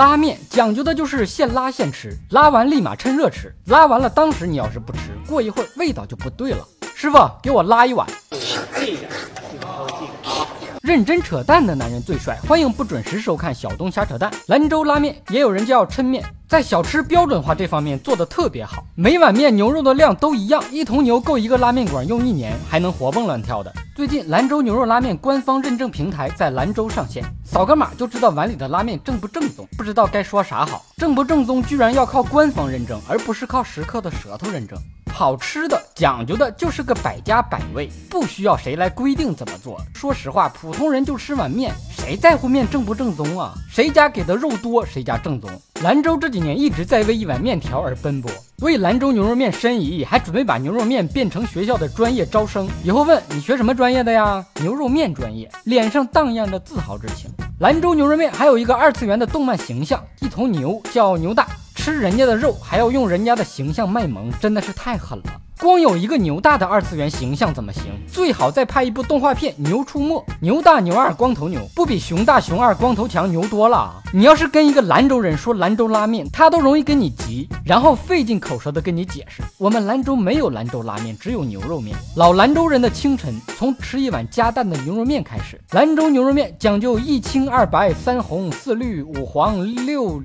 拉面讲究的就是现拉现吃，拉完立马趁热吃，拉完了当时你要是不吃，过一会儿味道就不对了。师傅，给我拉一碗。认真扯淡的男人最帅，欢迎不准时收看小东瞎扯淡。兰州拉面也有人叫抻面，在小吃标准化这方面做的特别好，每碗面牛肉的量都一样，一头牛够一个拉面馆用一年，还能活蹦乱跳的。最近兰州牛肉拉面官方认证平台在兰州上线，扫个码就知道碗里的拉面正不正宗，不知道该说啥好。正不正宗居然要靠官方认证，而不是靠食客的舌头认证。好吃的讲究的就是个百家百味，不需要谁来规定怎么做。说实话，普通人就吃碗面，谁在乎面正不正宗啊？谁家给的肉多，谁家正宗。兰州这几年一直在为一碗面条而奔波，为兰州牛肉面申遗，还准备把牛肉面变成学校的专业招生。以后问你学什么专业的呀？牛肉面专业，脸上荡漾着自豪之情。兰州牛肉面还有一个二次元的动漫形象，一头牛叫牛大。吃人家的肉还要用人家的形象卖萌，真的是太狠了。光有一个牛大的二次元形象怎么行？最好再拍一部动画片《牛出没》，牛大牛二光头牛，不比熊大熊二光头强牛多了。你要是跟一个兰州人说兰州拉面，他都容易跟你急，然后费尽口舌的跟你解释，我们兰州没有兰州拉面，只有牛肉面。老兰州人的清晨，从吃一碗加蛋的牛肉面开始。兰州牛肉面讲究一青二白三红四绿五黄六。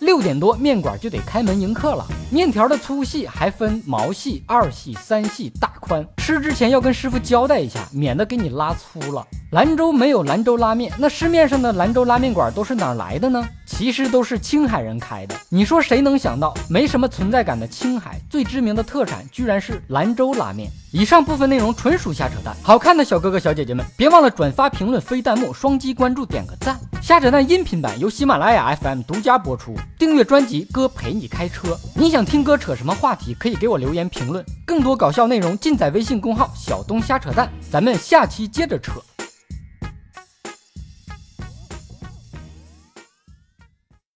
六点多，面馆就得开门迎客了。面条的粗细还分毛细、二细、三细、大宽。吃之前要跟师傅交代一下，免得给你拉粗了。兰州没有兰州拉面，那市面上的兰州拉面馆都是哪来的呢？其实都是青海人开的。你说谁能想到，没什么存在感的青海最知名的特产居然是兰州拉面？以上部分内容纯属瞎扯淡。好看的小哥哥小姐姐们，别忘了转发、评论、飞弹幕、双击关注、点个赞。瞎扯淡音频版由喜马拉雅 FM 独家播出。订阅专辑，哥陪你开车。你想听哥扯什么话题，可以给我留言评论。更多搞笑内容尽在微信公号“小东瞎扯淡”。咱们下期接着扯。